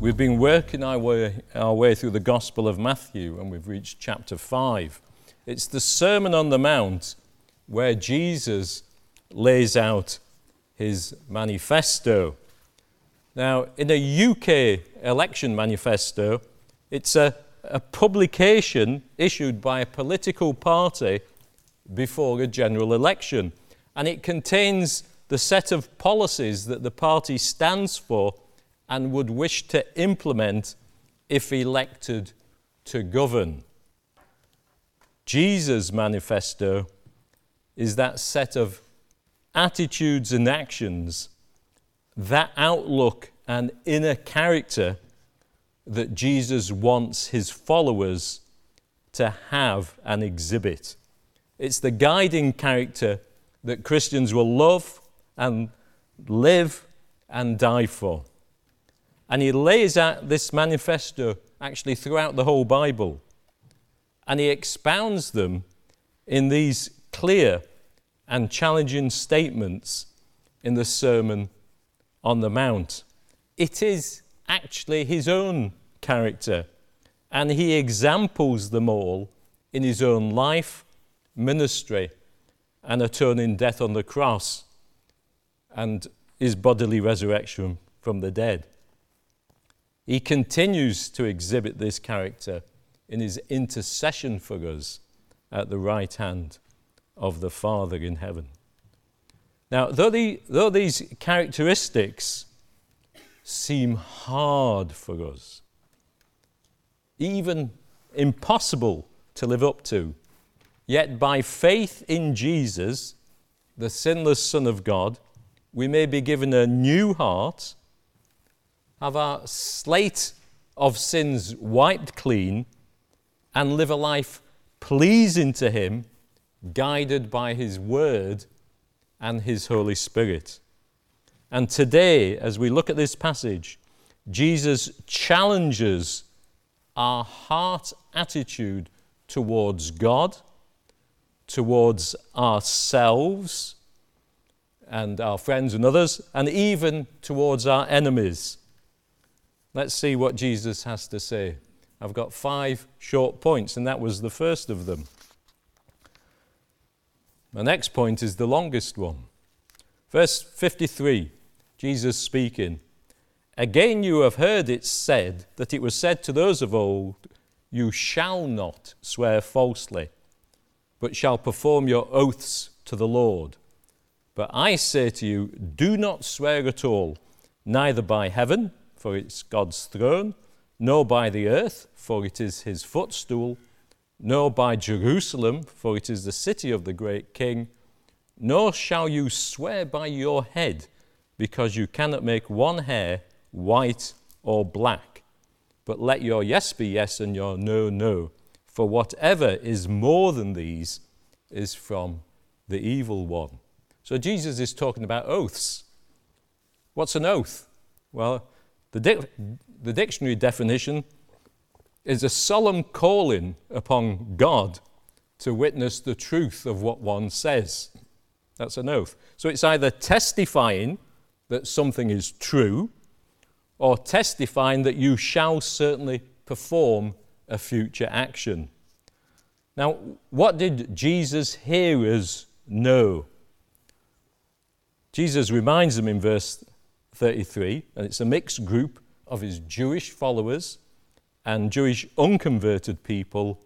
We've been working our way, our way through the Gospel of Matthew and we've reached chapter 5. It's the Sermon on the Mount where Jesus lays out his manifesto. Now, in a UK election manifesto, it's a, a publication issued by a political party before a general election, and it contains the set of policies that the party stands for and would wish to implement if elected to govern. Jesus' manifesto is that set of attitudes and actions, that outlook and inner character that Jesus wants his followers to have and exhibit. It's the guiding character that Christians will love and live and die for. And he lays out this manifesto actually throughout the whole Bible. And he expounds them in these clear and challenging statements in the Sermon on the Mount. It is actually his own character, and he examples them all in his own life, ministry, and atoning death on the cross, and his bodily resurrection from the dead. He continues to exhibit this character in his intercession for us at the right hand of the Father in heaven. Now, though, the, though these characteristics seem hard for us, even impossible to live up to, yet by faith in Jesus, the sinless Son of God, we may be given a new heart have our slate of sins wiped clean, and live a life pleasing to Him, guided by His Word and His Holy Spirit. And today, as we look at this passage, Jesus challenges our heart attitude towards God, towards ourselves and our friends and others, and even towards our enemies. Let's see what Jesus has to say. I've got five short points, and that was the first of them. The next point is the longest one. Verse 53, Jesus speaking. Again, you have heard it said that it was said to those of old, You shall not swear falsely, but shall perform your oaths to the Lord. But I say to you, do not swear at all, neither by heaven for it's God's throne, nor by the earth, for it is his footstool, nor by Jerusalem, for it is the city of the great king, nor shall you swear by your head, because you cannot make one hair white or black. But let your yes be yes and your no, no. For whatever is more than these is from the evil one. So Jesus is talking about oaths. What's an oath? Well, the, di- the dictionary definition is a solemn calling upon God to witness the truth of what one says. That's an oath. So it's either testifying that something is true or testifying that you shall certainly perform a future action. Now, what did Jesus' hearers know? Jesus reminds them in verse 33, and it's a mixed group of his Jewish followers and Jewish unconverted people.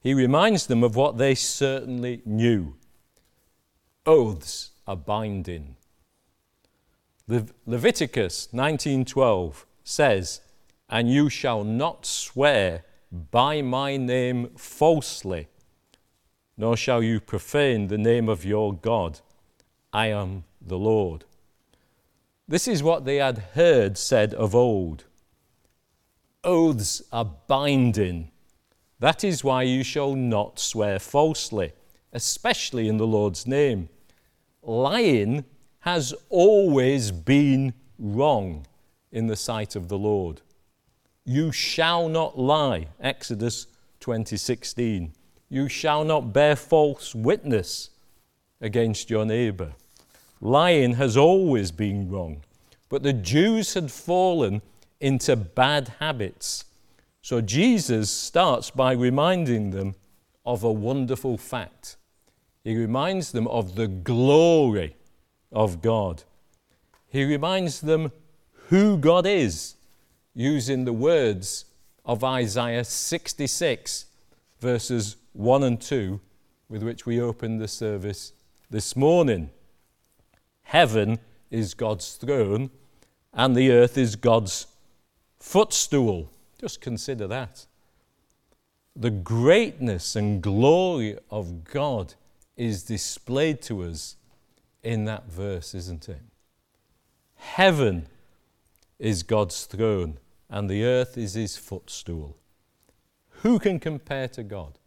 He reminds them of what they certainly knew oaths are binding. Le- Leviticus 19:12 says, "And you shall not swear by my name falsely, nor shall you profane the name of your God. I am the Lord." This is what they had heard said of old Oaths are binding. That is why you shall not swear falsely, especially in the Lord's name. Lying has always been wrong in the sight of the Lord. You shall not lie, Exodus 20:16. You shall not bear false witness against your neighbor. Lying has always been wrong, but the Jews had fallen into bad habits. So Jesus starts by reminding them of a wonderful fact. He reminds them of the glory of God. He reminds them who God is using the words of Isaiah 66, verses 1 and 2, with which we opened the service this morning. Heaven is God's throne, and the earth is God's footstool. Just consider that. The greatness and glory of God is displayed to us in that verse, isn't it? Heaven is God's throne, and the earth is his footstool. Who can compare to God?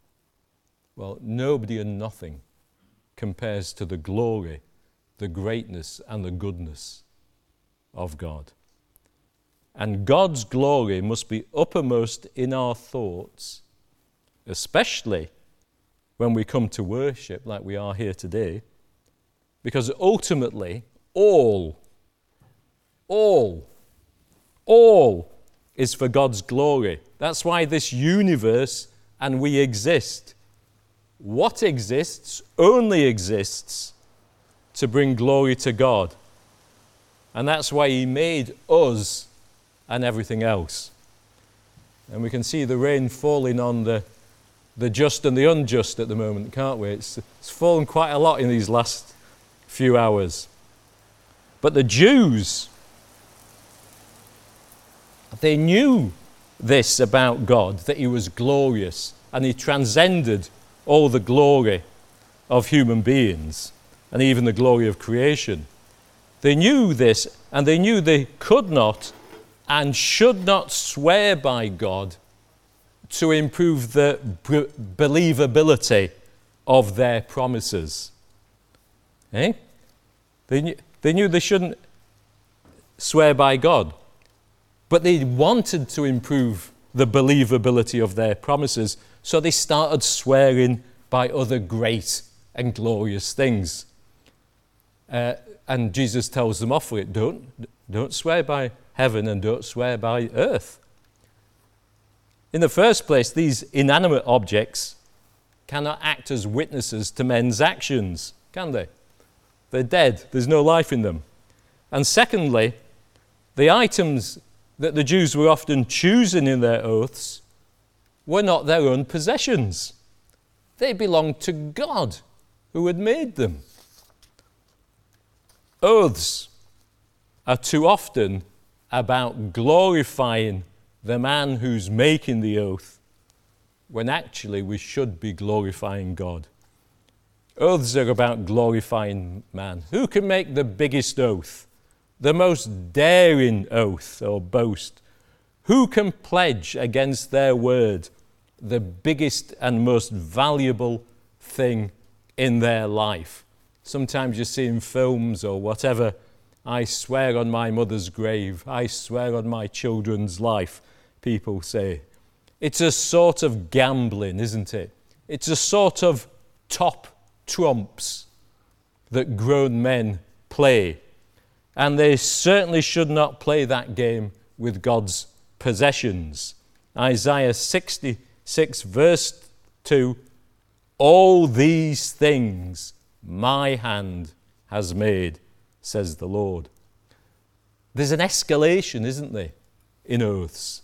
Well, nobody and nothing compares to the glory, the greatness, and the goodness of God. And God's glory must be uppermost in our thoughts, especially when we come to worship like we are here today, because ultimately, all, all, all is for God's glory. That's why this universe and we exist. What exists only exists to bring glory to God. And that's why He made us and everything else. And we can see the rain falling on the, the just and the unjust at the moment, can't we? It's, it's fallen quite a lot in these last few hours. But the Jews, they knew this about God, that He was glorious and He transcended all the glory of human beings and even the glory of creation. They knew this and they knew they could not and should not swear by God to improve the believability of their promises. Eh? They, they knew they shouldn't swear by God, but they wanted to improve the believability of their promises, so they started swearing by other great and glorious things. Uh, and Jesus tells them off for it don't, don't swear by heaven and don't swear by earth. In the first place, these inanimate objects cannot act as witnesses to men's actions, can they? They're dead, there's no life in them. And secondly, the items that the Jews were often choosing in their oaths were not their own possessions. They belonged to God who had made them. Oaths are too often about glorifying the man who's making the oath when actually we should be glorifying God. Oaths are about glorifying man. Who can make the biggest oath, the most daring oath or boast? Who can pledge against their word the biggest and most valuable thing in their life? Sometimes you see in films or whatever I swear on my mother's grave, I swear on my children's life, people say. It's a sort of gambling, isn't it? It's a sort of top trumps that grown men play. And they certainly should not play that game with God's possessions. Isaiah 66, verse 2 All these things my hand has made says the Lord. There's an escalation, isn't there, in oaths?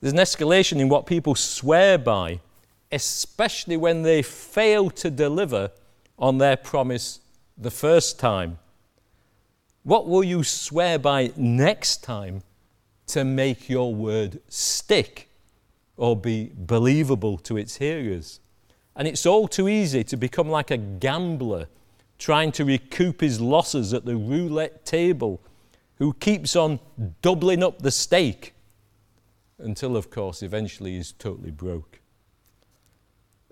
There's an escalation in what people swear by, especially when they fail to deliver on their promise the first time. What will you swear by next time to make your word stick or be believable to its hearers? And it's all too easy to become like a gambler trying to recoup his losses at the roulette table, who keeps on doubling up the stake until, of course, eventually he's totally broke.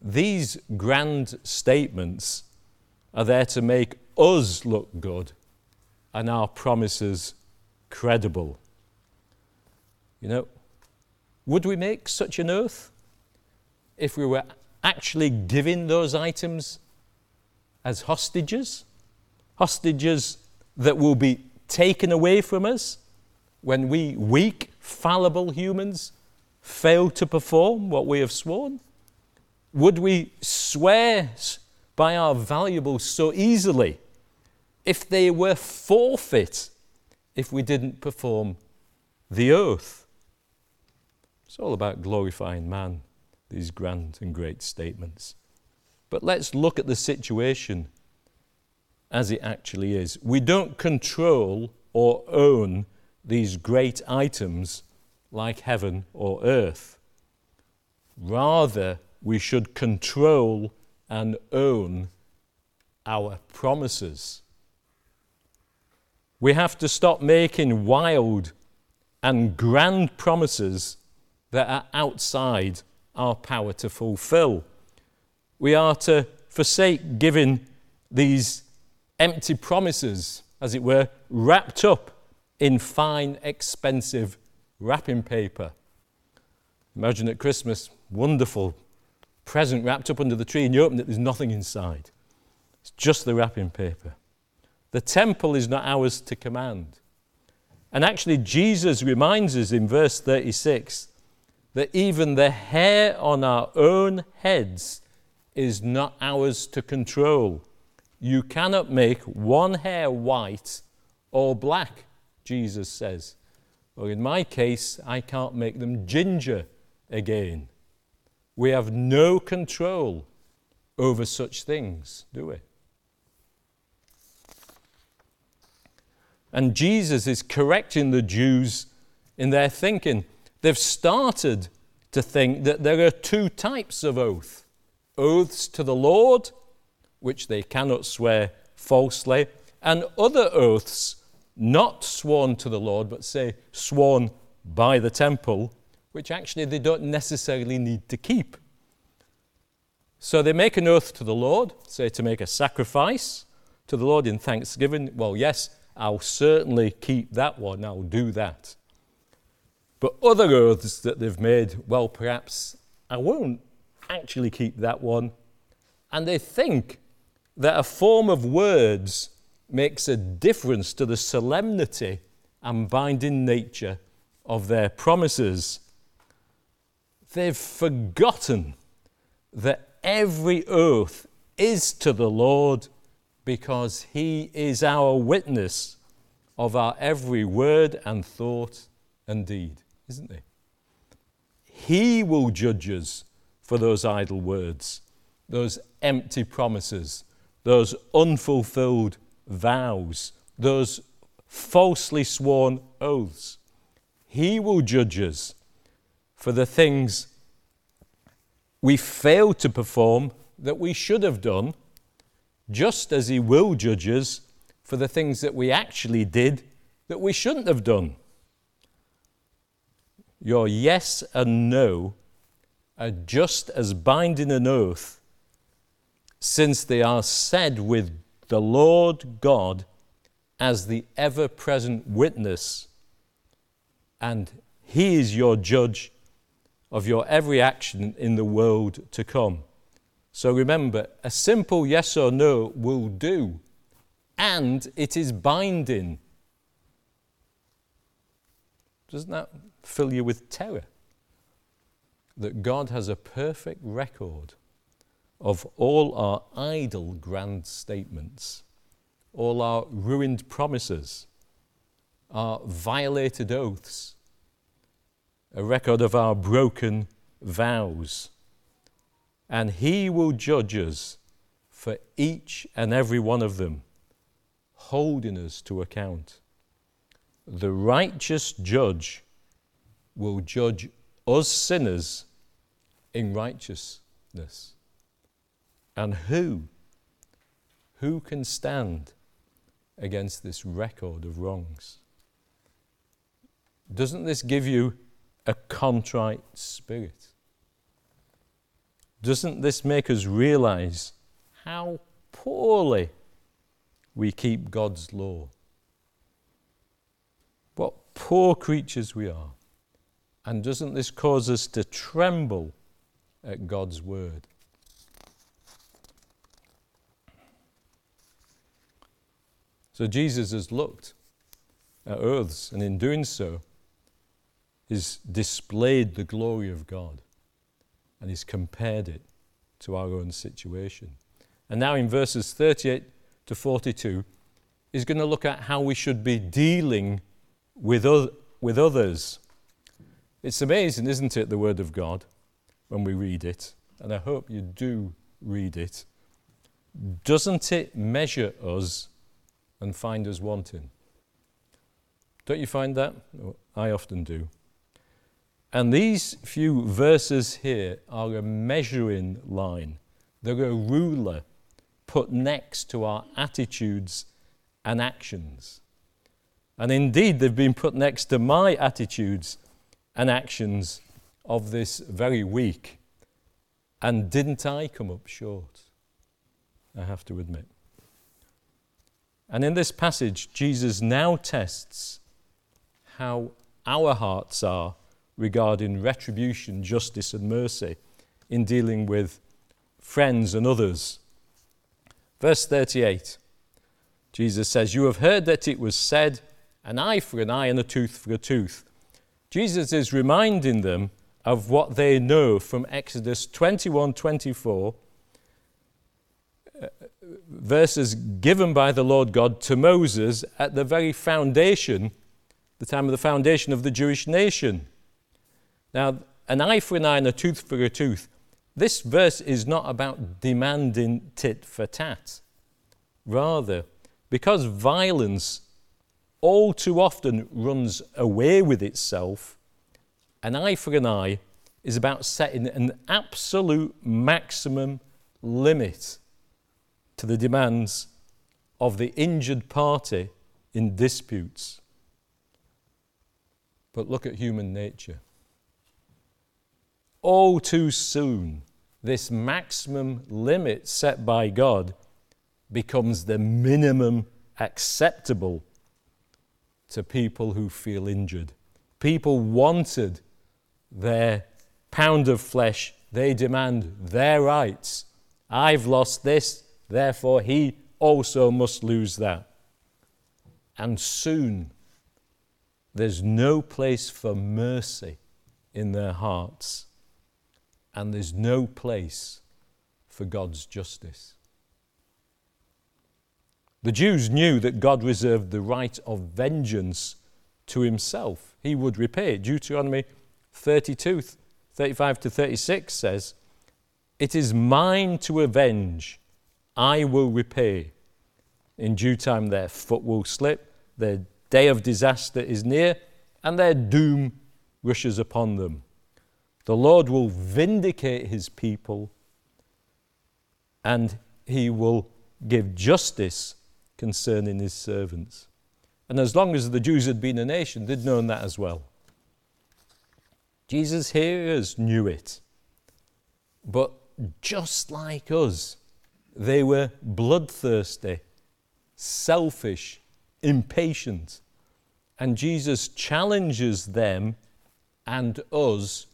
These grand statements are there to make us look good and our promises credible. You know, would we make such an oath if we were actually giving those items as hostages, hostages that will be taken away from us when we weak, fallible humans fail to perform what we have sworn? Would we swear by our valuables so easily if they were forfeit if we didn't perform the oath? It's all about glorifying man, these grand and great statements. But let's look at the situation as it actually is. We don't control or own these great items like heaven or earth. Rather, we should control and own our promises. We have to stop making wild and grand promises that are outside our power to fulfill. We are to forsake giving these empty promises, as it were, wrapped up in fine, expensive wrapping paper. Imagine at Christmas, wonderful present wrapped up under the tree, and you open it, there's nothing inside. It's just the wrapping paper. The temple is not ours to command. And actually, Jesus reminds us in verse 36 that even the hair on our own heads is not ours to control. You cannot make one hair white or black, Jesus says. Or in my case, I can't make them ginger again. We have no control over such things, do we? And Jesus is correcting the Jews in their thinking. They've started to think that there are two types of oath oaths to the Lord, which they cannot swear falsely, and other oaths not sworn to the Lord, but say sworn by the temple, which actually they don't necessarily need to keep. So they make an oath to the Lord, say to make a sacrifice to the Lord in thanksgiving. Well, yes, I'll certainly keep that one, I'll do that. But other oaths that they've made, well, perhaps I won't actually keep that one. And they think that a form of words makes a difference to the solemnity and binding nature of their promises. They've forgotten that every oath is to the Lord because He is our witness of our every word and thought and deed, isn't He? He will judge us for those idle words, those empty promises, those unfulfilled vows, those falsely sworn oaths. He will judge us for the things we fail to perform that we should have done, just as He will judge us for the things that we actually did that we shouldn't have done. Your yes and no are just as binding an oath, since they are said with the Lord God as the ever present witness, and He is your judge of your every action in the world to come. So remember, a simple yes or no will do, and it is binding. Doesn't that fill you with terror? That God has a perfect record of all our idle grand statements, all our ruined promises, our violated oaths, a record of our broken vows. And He will judge us for each and every one of them, holding us to account. The righteous judge will judge us sinners in righteousness. And who? Who can stand against this record of wrongs? Doesn't this give you a contrite spirit? Doesn't this make us realize how poorly we keep God's law? What poor creatures we are. And doesn't this cause us to tremble at God's word? So Jesus has looked at earths, and in doing so, he's displayed the glory of God and he's compared it to our own situation. And now in verses 38 to 42, he's going to look at how we should be dealing with, with others. It's amazing, isn't it, the Word of God, when we read it? And I hope you do read it. Doesn't it measure us and find us wanting? Don't you find that? I often do. And these few verses here are a measuring line, they're a ruler put next to our attitudes and actions. And indeed, they've been put next to my attitudes and actions of this very week. And didn't I come up short? I have to admit. And in this passage, Jesus now tests how our hearts are regarding retribution, justice, and mercy in dealing with friends and others. Verse 38 Jesus says, You have heard that it was said, an eye for an eye and a tooth for a tooth. Jesus is reminding them of what they know from Exodus 21 24, uh, verses given by the Lord God to Moses at the very foundation, the time of the foundation of the Jewish nation. Now, an eye for an eye and a tooth for a tooth. This verse is not about demanding tit for tat. Rather, because violence all too often runs away with itself, an eye for an eye is about setting an absolute maximum limit to the demands of the injured party in disputes. But look at human nature all too soon, this maximum limit set by God becomes the minimum acceptable to people who feel injured. People wanted their pound of flesh, they demand their rights. I've lost this, therefore he also must lose that. And soon, there's no place for mercy in their hearts and there's no place for God's justice. The Jews knew that God reserved the right of vengeance to himself. He would repay. Deuteronomy 32, 35 to 36 says, It is mine to avenge, I will repay. In due time their foot will slip, their day of disaster is near, and their doom rushes upon them. The Lord will vindicate his people and he will give justice concerning his servants. And as long as the Jews had been a nation, they'd known that as well. Jesus' hearers knew it. But just like us, they were bloodthirsty, selfish, impatient. And Jesus challenges them and us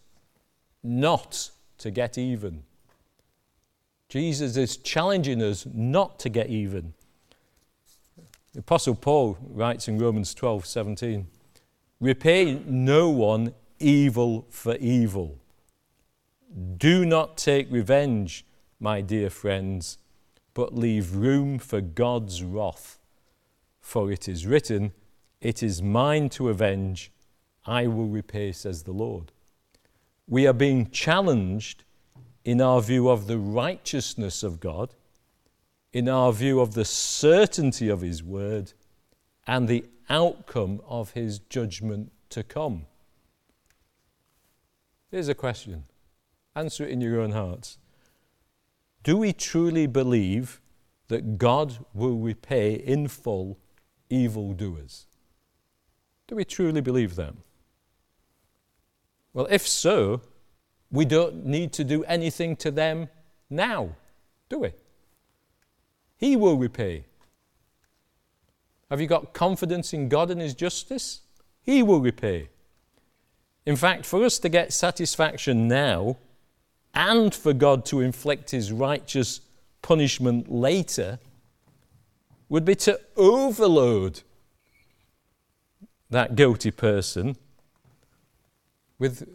not to get even. Jesus is challenging us not to get even. The Apostle Paul writes in Romans 12 17, Repay no one evil for evil. Do not take revenge, my dear friends, but leave room for God's wrath. For it is written, It is mine to avenge, I will repay, says the Lord we are being challenged in our view of the righteousness of God, in our view of the certainty of His word, and the outcome of His judgment to come. Here's a question. Answer it in your own hearts. Do we truly believe that God will repay in full evildoers? Do we truly believe that? Well, if so, we don't need to do anything to them now, do we? He will repay. Have you got confidence in God and His justice? He will repay. In fact, for us to get satisfaction now and for God to inflict His righteous punishment later would be to overload that guilty person with,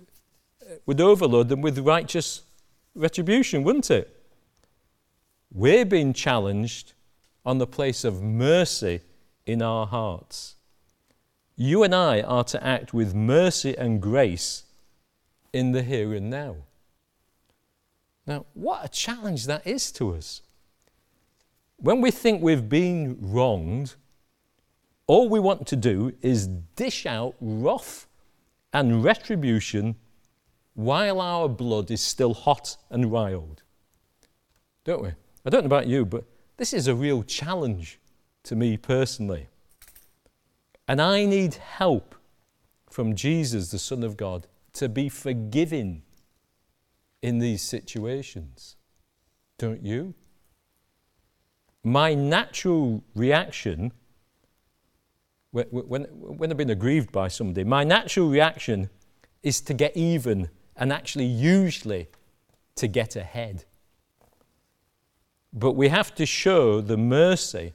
would overload them with righteous retribution, wouldn't it? We're being challenged on the place of mercy in our hearts. You and I are to act with mercy and grace in the here and now. Now, what a challenge that is to us. When we think we've been wronged, all we want to do is dish out wrath and retribution while our blood is still hot and riled. Don't we? I don't know about you, but this is a real challenge to me personally. And I need help from Jesus, the Son of God, to be forgiving in these situations. Don't you? My natural reaction, when, when, when I've been aggrieved by somebody, my natural reaction is to get even and actually, usually, to get ahead. But we have to show the mercy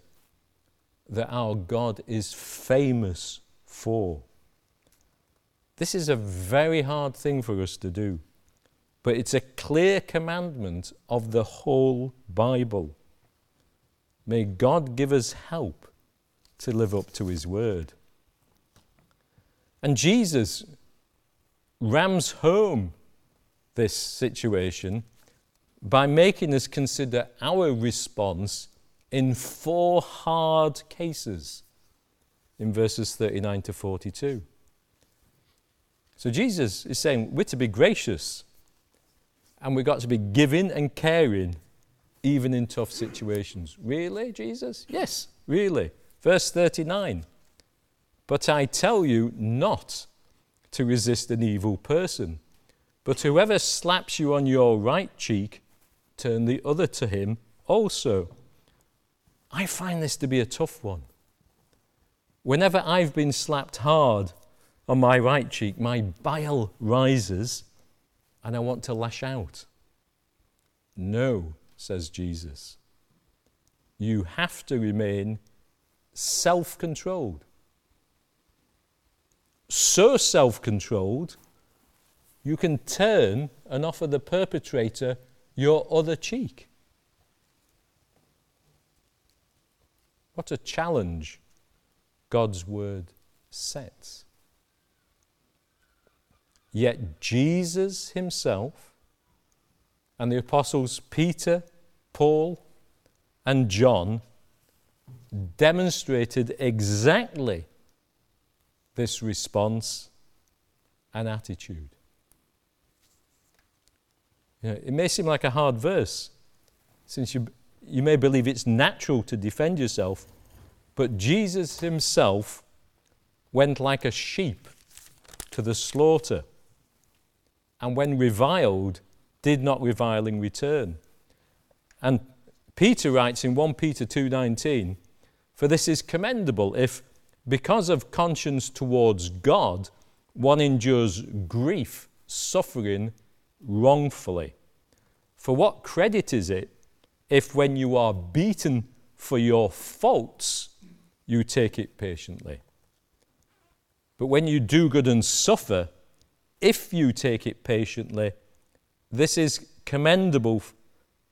that our God is famous for. This is a very hard thing for us to do, but it's a clear commandment of the whole Bible. May God give us help to live up to His word. And Jesus rams home this situation by making us consider our response in four hard cases in verses 39 to 42. So Jesus is saying we're to be gracious and we've got to be giving and caring even in tough situations. Really, Jesus? Yes, really. Verse 39 But I tell you not to resist an evil person, but whoever slaps you on your right cheek, turn the other to him also. I find this to be a tough one. Whenever I've been slapped hard on my right cheek, my bile rises and I want to lash out. No, says Jesus. You have to remain self controlled. So self controlled, you can turn and offer the perpetrator your other cheek. What a challenge God's word sets. Yet Jesus himself and the apostles Peter, Paul, and John demonstrated exactly this response and attitude. You know, it may seem like a hard verse, since you you may believe it's natural to defend yourself, but Jesus himself went like a sheep to the slaughter, and when reviled, did not revile in return. And Peter writes in 1 Peter 2:19, "For this is commendable if because of conscience towards God one endures grief, suffering wrongfully. For what credit is it if when you are beaten for your faults, you take it patiently. But when you do good and suffer, if you take it patiently, this is commendable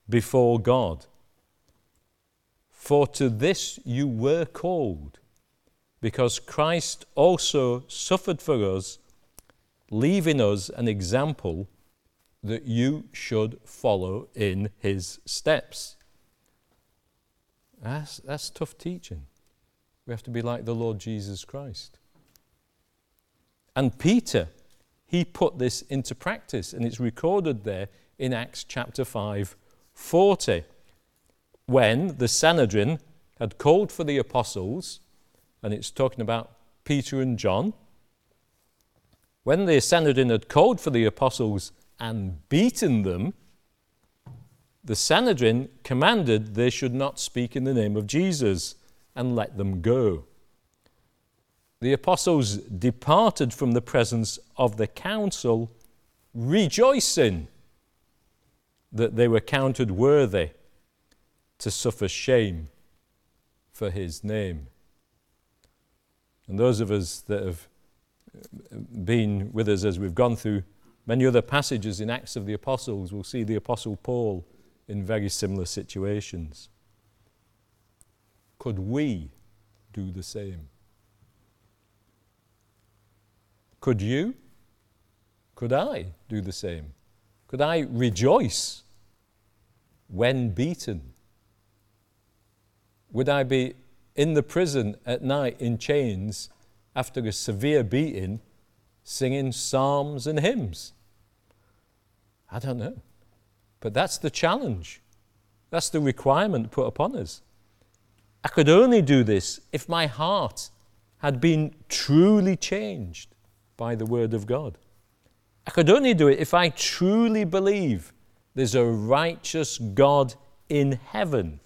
before God. For to this you were called, because Christ also suffered for us, leaving us an example that you should follow in his steps. That's, that's tough teaching. We have to be like the Lord Jesus Christ. And Peter, he put this into practice, and it's recorded there in Acts chapter 5 40, when the Sanhedrin had called for the apostles, and it's talking about Peter and John. When the Sanhedrin had called for the apostles and beaten them, the Sanhedrin commanded they should not speak in the name of Jesus and let them go. The apostles departed from the presence of the council, rejoicing that they were counted worthy to suffer shame for his name. And those of us that have been with us as we've gone through many other passages in Acts of the Apostles will see the Apostle Paul in very similar situations. Could we do the same? Could you? Could I do the same? Could I rejoice when beaten? Would I be in the prison at night in chains after a severe beating singing psalms and hymns? I don't know. But that's the challenge. That's the requirement put upon us. I could only do this if my heart had been truly changed by the Word of God. I could only do it if I truly believe there's a righteous God in heaven.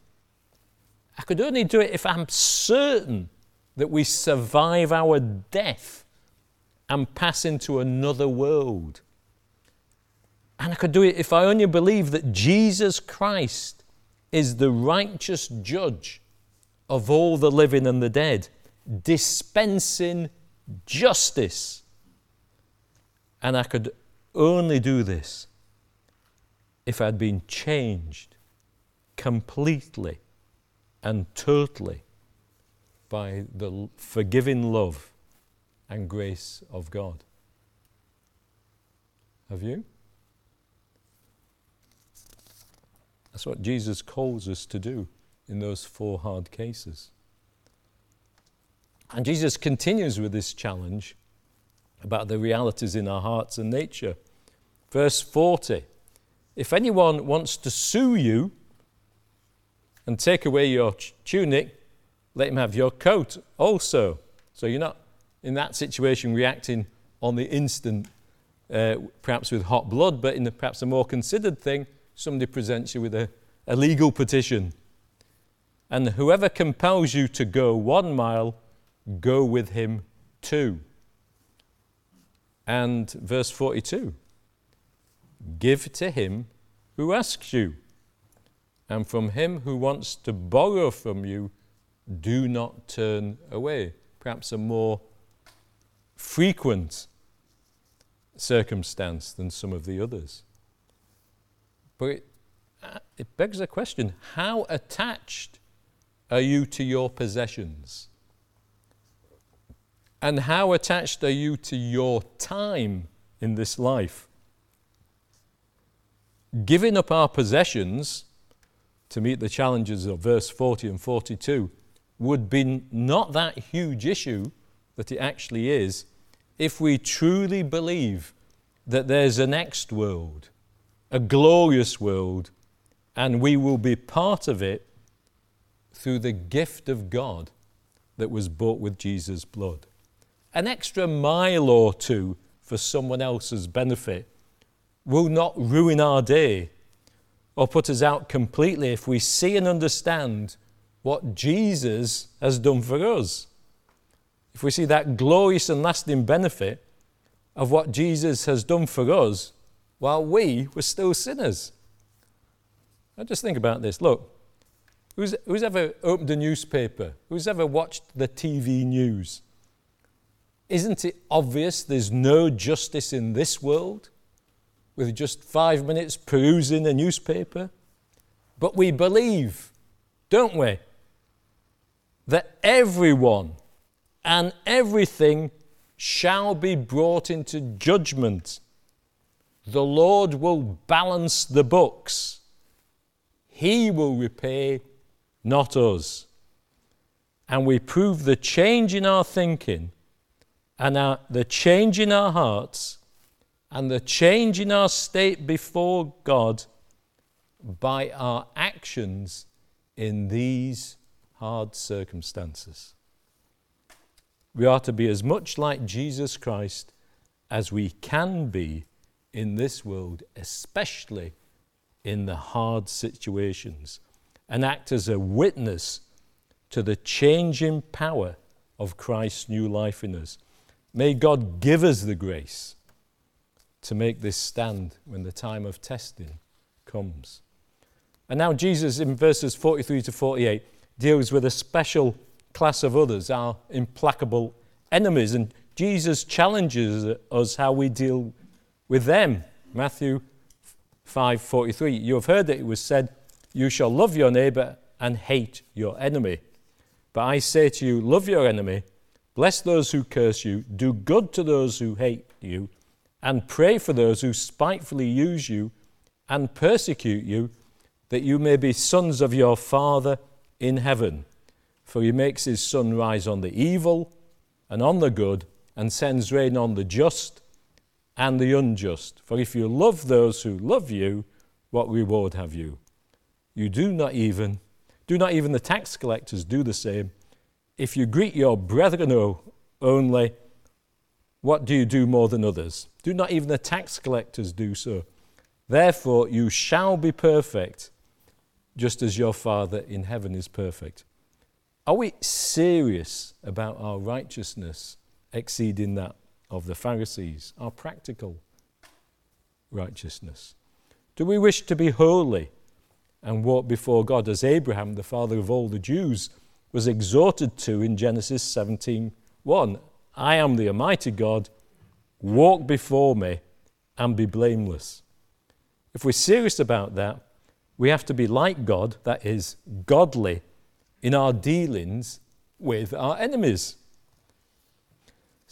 I could only do it if I'm certain that we survive our death and pass into another world. And I could do it if I only believe that Jesus Christ is the righteous judge of all the living and the dead, dispensing justice. And I could only do this if I'd been changed completely and totally by the forgiving love and grace of God. Have you? That's what Jesus calls us to do in those four hard cases. And Jesus continues with this challenge about the realities in our hearts and nature. Verse 40 If anyone wants to sue you and take away your tunic, let him have your coat also. So you're not in that situation reacting on the instant, uh, perhaps with hot blood, but in the, perhaps a more considered thing, somebody presents you with a, a legal petition. And whoever compels you to go one mile, go with him two. And verse 42 Give to him who asks you, and from him who wants to borrow from you, do not turn away. Perhaps a more frequent circumstance than some of the others. But it, uh, it begs the question how attached are you to your possessions? And how attached are you to your time in this life? Giving up our possessions to meet the challenges of verse 40 and 42 would be not that huge issue that it actually is if we truly believe that there's a next world, a glorious world, and we will be part of it through the gift of God that was bought with Jesus' blood. An extra mile or two for someone else's benefit will not ruin our day or put us out completely if we see and understand what Jesus has done for us. If we see that glorious and lasting benefit of what Jesus has done for us while we were still sinners. Now just think about this. Look, who's, who's ever opened a newspaper? Who's ever watched the TV news? Isn't it obvious there's no justice in this world with just five minutes perusing a newspaper? But we believe, don't we, that everyone and everything shall be brought into judgment. The Lord will balance the books. He will repay, not us. And we prove the change in our thinking and our, the change in our hearts and the change in our state before God by our actions in these hard circumstances. We are to be as much like Jesus Christ as we can be in this world, especially in the hard situations, and act as a witness to the changing power of Christ's new life in us. May God give us the grace to make this stand when the time of testing comes. And now, Jesus, in verses 43 to 48, deals with a special class of others, our implacable enemies, and Jesus challenges us how we deal with them. Matthew 5:43. You have heard that it was said, "You shall love your neighbor and hate your enemy." But I say to you, love your enemy, bless those who curse you, do good to those who hate you, and pray for those who spitefully use you and persecute you, that you may be sons of your Father in heaven. For he makes his sun rise on the evil and on the good, and sends rain on the just and the unjust. For if you love those who love you, what reward have you? You do not even, do not even the tax collectors do the same. If you greet your brethren only, what do you do more than others? Do not even the tax collectors do so? Therefore, you shall be perfect, just as your Father in heaven is perfect. Are we serious about our righteousness exceeding that of the Pharisees, our practical righteousness? Do we wish to be holy and walk before God as Abraham, the father of all the Jews, was exhorted to in Genesis 17:1? I am the Almighty God, walk before me and be blameless. If we're serious about that, we have to be like God, that is, godly in our dealings with our enemies.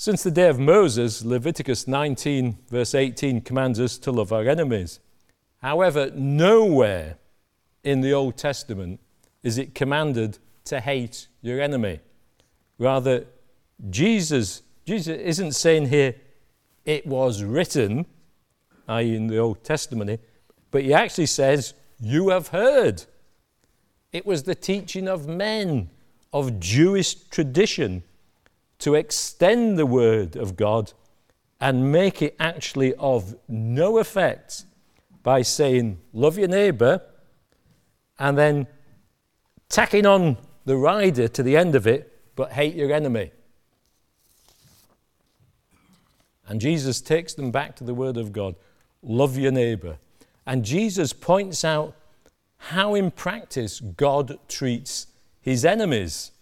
Since the day of Moses, Leviticus 19, verse 18, commands us to love our enemies. However, nowhere in the Old Testament is it commanded to hate your enemy. Rather, Jesus, Jesus isn't saying here, it was written, i.e., in the Old Testament, but he actually says, You have heard. It was the teaching of men, of Jewish tradition to extend the word of God and make it actually of no effect by saying, Love your neighbor, and then tacking on the rider to the end of it, but hate your enemy. And Jesus takes them back to the Word of God love your neighbor. And Jesus points out how, in practice, God treats his enemies.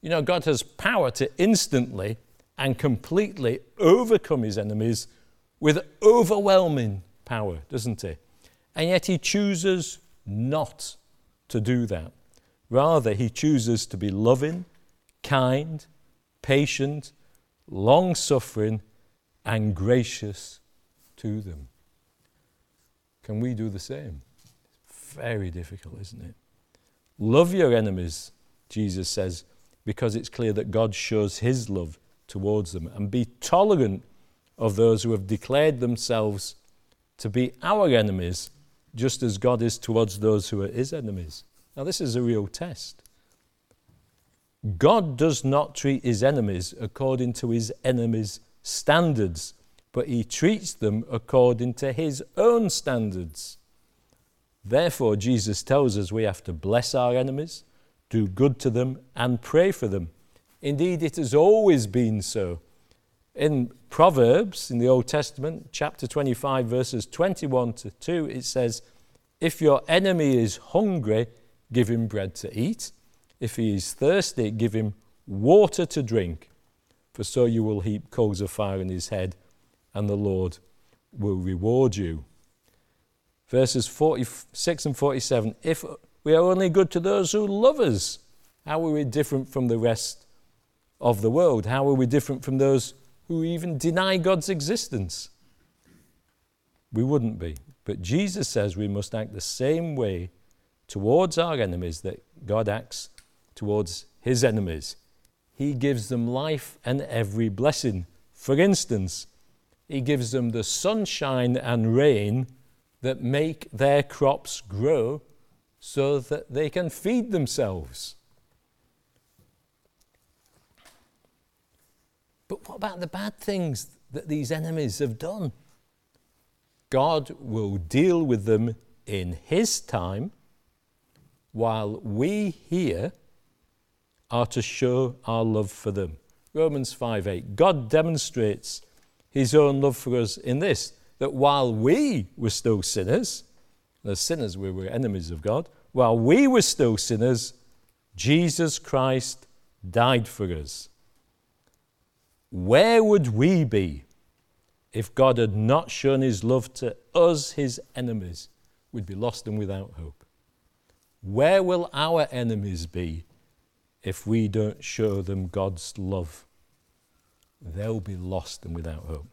You know, God has power to instantly and completely overcome his enemies with overwhelming power, doesn't he? And yet he chooses not to do that. Rather, he chooses to be loving, kind, patient, long suffering, and gracious to them. Can we do the same? Very difficult, isn't it? Love your enemies, Jesus says, because it's clear that God shows his love towards them. And be tolerant of those who have declared themselves to be our enemies, just as God is towards those who are his enemies. Now, this is a real test. God does not treat his enemies according to his enemies' standards, but he treats them according to his own standards. Therefore, Jesus tells us we have to bless our enemies, do good to them, and pray for them. Indeed, it has always been so. In Proverbs, in the Old Testament, chapter 25, verses 21 to 2, it says, If your enemy is hungry, give him bread to eat. If he is thirsty, give him water to drink. For so you will heap coals of fire on his head, and the Lord will reward you verses 46 and 47 If we are only good to those who love us, how are we different from the rest of the world? How are we different from those who even deny God's existence? We wouldn't be. But Jesus says we must act the same way towards our enemies that God acts towards his enemies. He gives them life and every blessing. For instance, he gives them the sunshine and rain that make their crops grow so that they can feed themselves. But what about the bad things that these enemies have done? God will deal with them in His time, while we here are to show our love for them. Romans 5 8. God demonstrates His own love for us in this that while we were still sinners, as sinners we were enemies of God, while we were still sinners, Jesus Christ died for us. Where would we be if God had not shown his love to us, his enemies? We'd be lost and without hope. Where will our enemies be if we don't show them God's love? They'll be lost and without hope.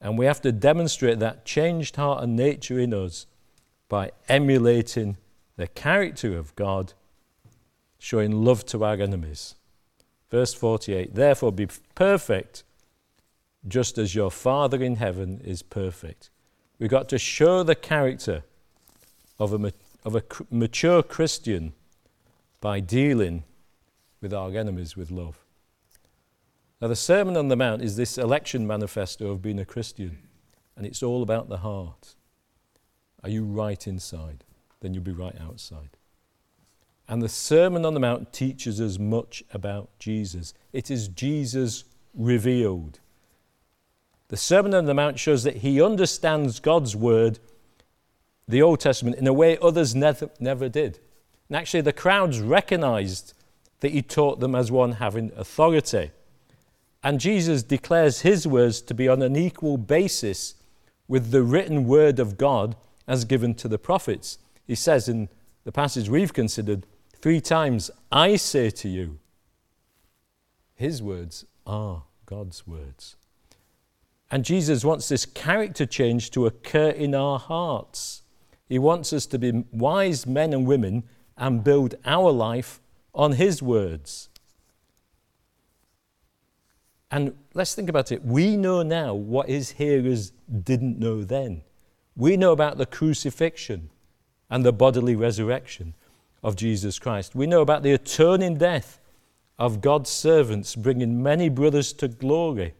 And we have to demonstrate that changed heart and nature in us by emulating the character of God, showing love to our enemies. Verse 48 Therefore be perfect, just as your Father in heaven is perfect. We've got to show the character of a, of a mature Christian by dealing with our enemies with love. Now, the Sermon on the Mount is this election manifesto of being a Christian, and it's all about the heart. Are you right inside? Then you'll be right outside. And the Sermon on the Mount teaches us much about Jesus. It is Jesus revealed. The Sermon on the Mount shows that he understands God's word, the Old Testament, in a way others never, never did. And actually, the crowds recognized that he taught them as one having authority. And Jesus declares his words to be on an equal basis with the written word of God as given to the prophets. He says in the passage we've considered three times, I say to you, his words are God's words. And Jesus wants this character change to occur in our hearts. He wants us to be wise men and women and build our life on His words. And let's think about it. We know now what His hearers didn't know then. We know about the crucifixion and the bodily resurrection of Jesus Christ. We know about the atoning death of God's servants, bringing many brothers to glory,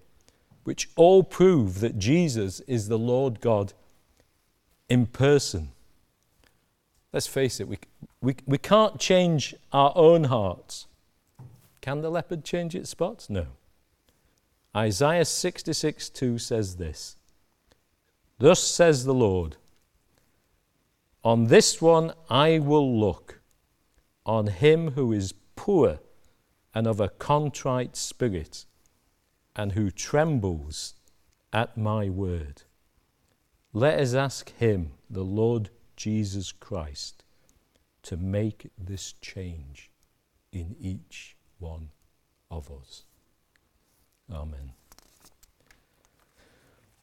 which all prove that Jesus is the Lord God in person. Let's face it, we, we, we can't change our own hearts. Can the leopard change its spots? No. Isaiah 66 2 says this Thus says the Lord, On this one I will look, on him who is poor and of a contrite spirit, and who trembles at my word. Let us ask him, the Lord Jesus Christ to make this change in each one of us. Amen.